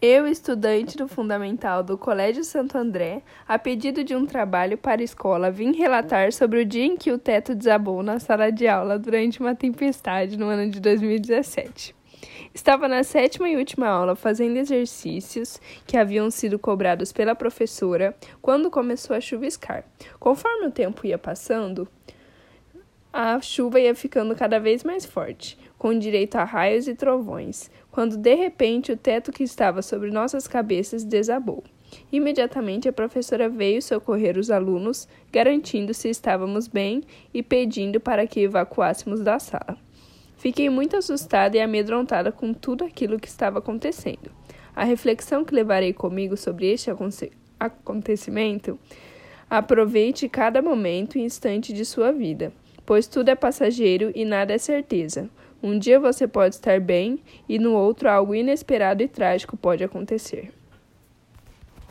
Eu, estudante do Fundamental do Colégio Santo André, a pedido de um trabalho para a escola, vim relatar sobre o dia em que o teto desabou na sala de aula durante uma tempestade no ano de 2017. Estava na sétima e última aula fazendo exercícios que haviam sido cobrados pela professora quando começou a chuviscar. Conforme o tempo ia passando, a chuva ia ficando cada vez mais forte, com direito a raios e trovões, quando de repente o teto que estava sobre nossas cabeças desabou. Imediatamente a professora veio socorrer os alunos, garantindo se estávamos bem e pedindo para que evacuássemos da sala. Fiquei muito assustada e amedrontada com tudo aquilo que estava acontecendo. A reflexão que levarei comigo sobre este acontecimento aproveite cada momento e instante de sua vida pois tudo é passageiro e nada é certeza. Um dia você pode estar bem e no outro algo inesperado e trágico pode acontecer.